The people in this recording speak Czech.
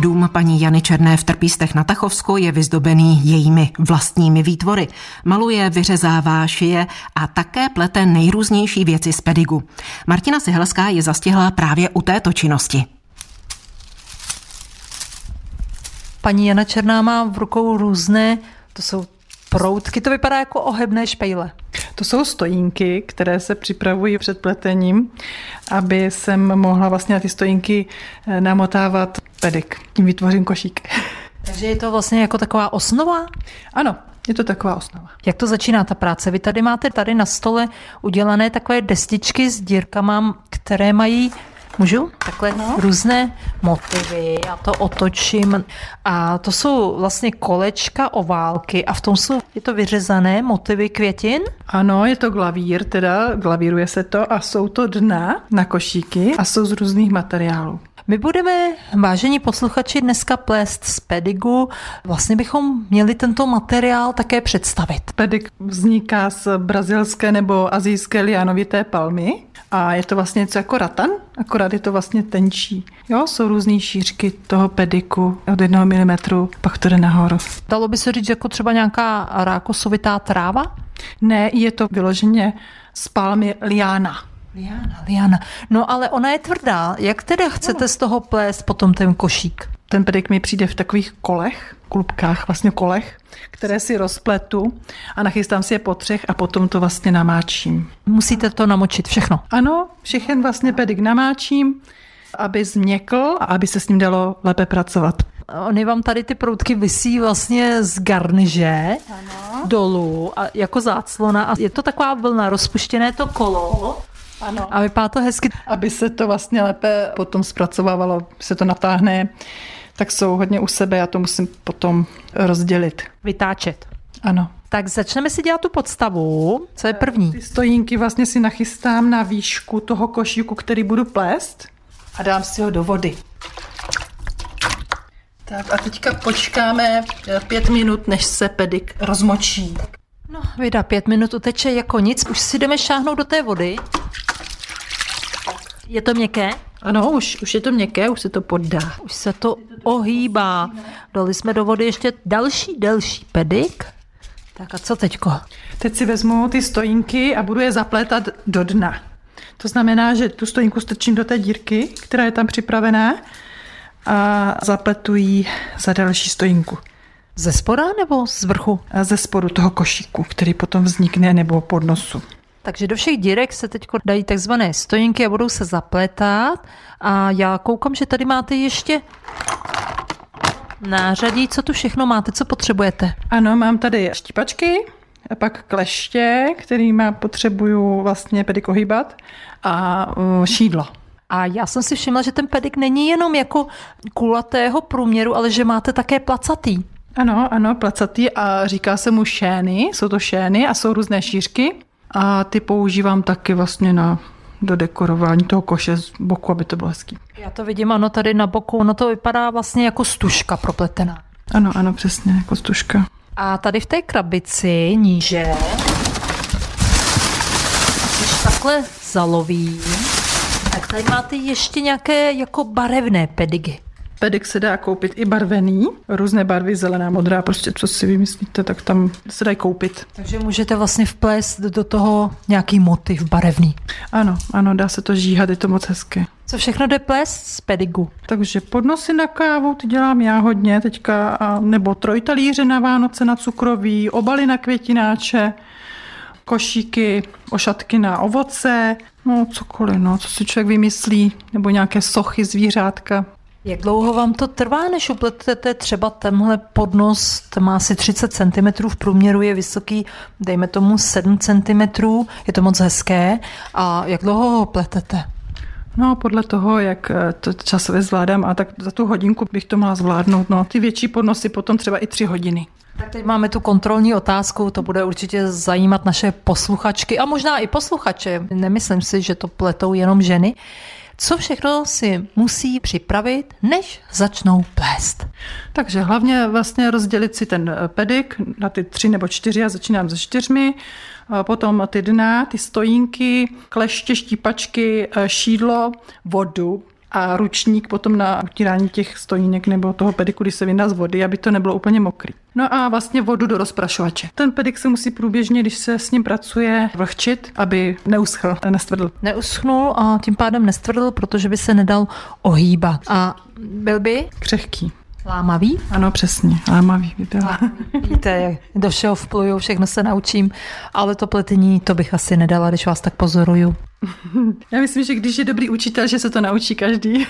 Dům paní Jany Černé v Trpístech na Tachovsku je vyzdobený jejími vlastními výtvory. Maluje, vyřezává, šije a také plete nejrůznější věci z pedigu. Martina Sihelská je zastihla právě u této činnosti. Paní Jana Černá má v rukou různé, to jsou proutky, to vypadá jako ohebné špejle. To jsou stojínky, které se připravují před pletením, aby jsem mohla vlastně na ty stojínky eh, namotávat pedik. Tím vytvořím košík. Takže je to vlastně jako taková osnova? Ano, je to taková osnova. Jak to začíná ta práce? Vy tady máte tady na stole udělané takové destičky s dírkama, které mají Můžu? Takhle no. různé motivy, já to otočím a to jsou vlastně kolečka, oválky a v tom jsou, je to vyřezané motivy květin? Ano, je to glavír, teda glavíruje se to a jsou to dna na košíky a jsou z různých materiálů. My budeme, vážení posluchači, dneska plést z pedigu. Vlastně bychom měli tento materiál také představit. Pedik vzniká z brazilské nebo azijské lianovité palmy a je to vlastně něco jako ratan, akorát je to vlastně tenčí. Jo, jsou různé šířky toho pediku od jednoho milimetru, pak to jde nahoru. Dalo by se říct jako třeba nějaká rákosovitá tráva? Ne, je to vyloženě z palmy liana. Liana, Liana. No ale ona je tvrdá. Jak teda chcete z toho plést potom ten košík? Ten pedik mi přijde v takových kolech, klubkách, vlastně kolech, které si rozpletu a nachystám si je po třech a potom to vlastně namáčím. Musíte to namočit všechno? Ano, všechen vlastně pedik namáčím, aby změkl a aby se s ním dalo lépe pracovat. Oni vám tady ty proutky vysí vlastně z garniže ano. dolů a jako záclona a je to taková vlna, rozpuštěné to kolo ano. A vypadá to hezky. Aby se to vlastně lépe potom zpracovávalo, se to natáhne, tak jsou hodně u sebe, já to musím potom rozdělit. Vytáčet. Ano. Tak začneme si dělat tu podstavu. Co je první? Ty stojínky vlastně si nachystám na výšku toho košíku, který budu plést a dám si ho do vody. Tak a teďka počkáme pět minut, než se pedik rozmočí. No, vydá pět minut uteče jako nic. Už si jdeme šáhnout do té vody. Je to měkké? Ano, už, už je to měkké, už se to poddá. Už se to ohýbá. Dali jsme do vody ještě další, delší pedik. Tak a co teďko? Teď si vezmu ty stojínky a budu je zaplétat do dna. To znamená, že tu stojínku strčím do té dírky, která je tam připravená a zapletu ji za další stojínku. Ze spora nebo z vrchu? A ze spodu toho košíku, který potom vznikne nebo pod nosu. Takže do všech dírek se teď dají takzvané stojinky a budou se zaplétat. A já koukám, že tady máte ještě nářadí, co tu všechno máte, co potřebujete. Ano, mám tady štípačky, a pak kleště, kterýma potřebuju vlastně pedik ohýbat a uh, šídlo. A já jsem si všimla, že ten pedik není jenom jako kulatého průměru, ale že máte také placatý. Ano, ano, placatý a říká se mu šény, jsou to šény a jsou různé šířky a ty používám taky vlastně na do dekorování toho koše z boku, aby to bylo hezký. Já to vidím, ano, tady na boku, ono to vypadá vlastně jako stužka propletená. Ano, ano, přesně, jako stužka. A tady v té krabici níže, když takhle zalovím, tak tady máte ještě nějaké jako barevné pedigy. Pedik se dá koupit i barvený, různé barvy, zelená, modrá, prostě co si vymyslíte, tak tam se dají koupit. Takže můžete vlastně vplést do toho nějaký motiv barevný. Ano, ano, dá se to žíhat, je to moc hezké. Co všechno jde plést z pedigu? Takže podnosy na kávu, ty dělám já hodně teďka, nebo trojtalíře na Vánoce na cukroví, obaly na květináče, košíky, ošatky na ovoce, no cokoliv, no, co si člověk vymyslí, nebo nějaké sochy, zvířátka. Jak dlouho vám to trvá, než upletete třeba tenhle podnos, to má asi 30 cm, v průměru je vysoký, dejme tomu 7 cm, je to moc hezké. A jak dlouho ho pletete? No, podle toho, jak eh, to časově zvládám, a tak za tu hodinku bych to mohla zvládnout. No, ty větší podnosy potom třeba i tři hodiny. Tak teď máme tu kontrolní otázku, to bude určitě zajímat naše posluchačky a možná i posluchače. Nemyslím si, že to pletou jenom ženy co všechno si musí připravit, než začnou plést. Takže hlavně vlastně rozdělit si ten eh, pedik na ty tři nebo čtyři, já začínám se čtyřmi, potom ty dna, ty stojínky, kleště, štípačky, eh, šídlo, vodu, a ručník potom na utírání těch stojínek nebo toho pediku, když se vyndá z vody, aby to nebylo úplně mokrý. No a vlastně vodu do rozprašovače. Ten pedik se musí průběžně, když se s ním pracuje, vlhčit, aby neuschl, nestvrdl. Neuschnul a tím pádem nestvrdl, protože by se nedal ohýbat. A byl by Křehký. Lámavý? Ano, přesně. Lámavý. Víte, jak do všeho vpluju, všechno se naučím, ale to pletení, to bych asi nedala, když vás tak pozoruju. Já myslím, že když je dobrý učitel, že se to naučí každý.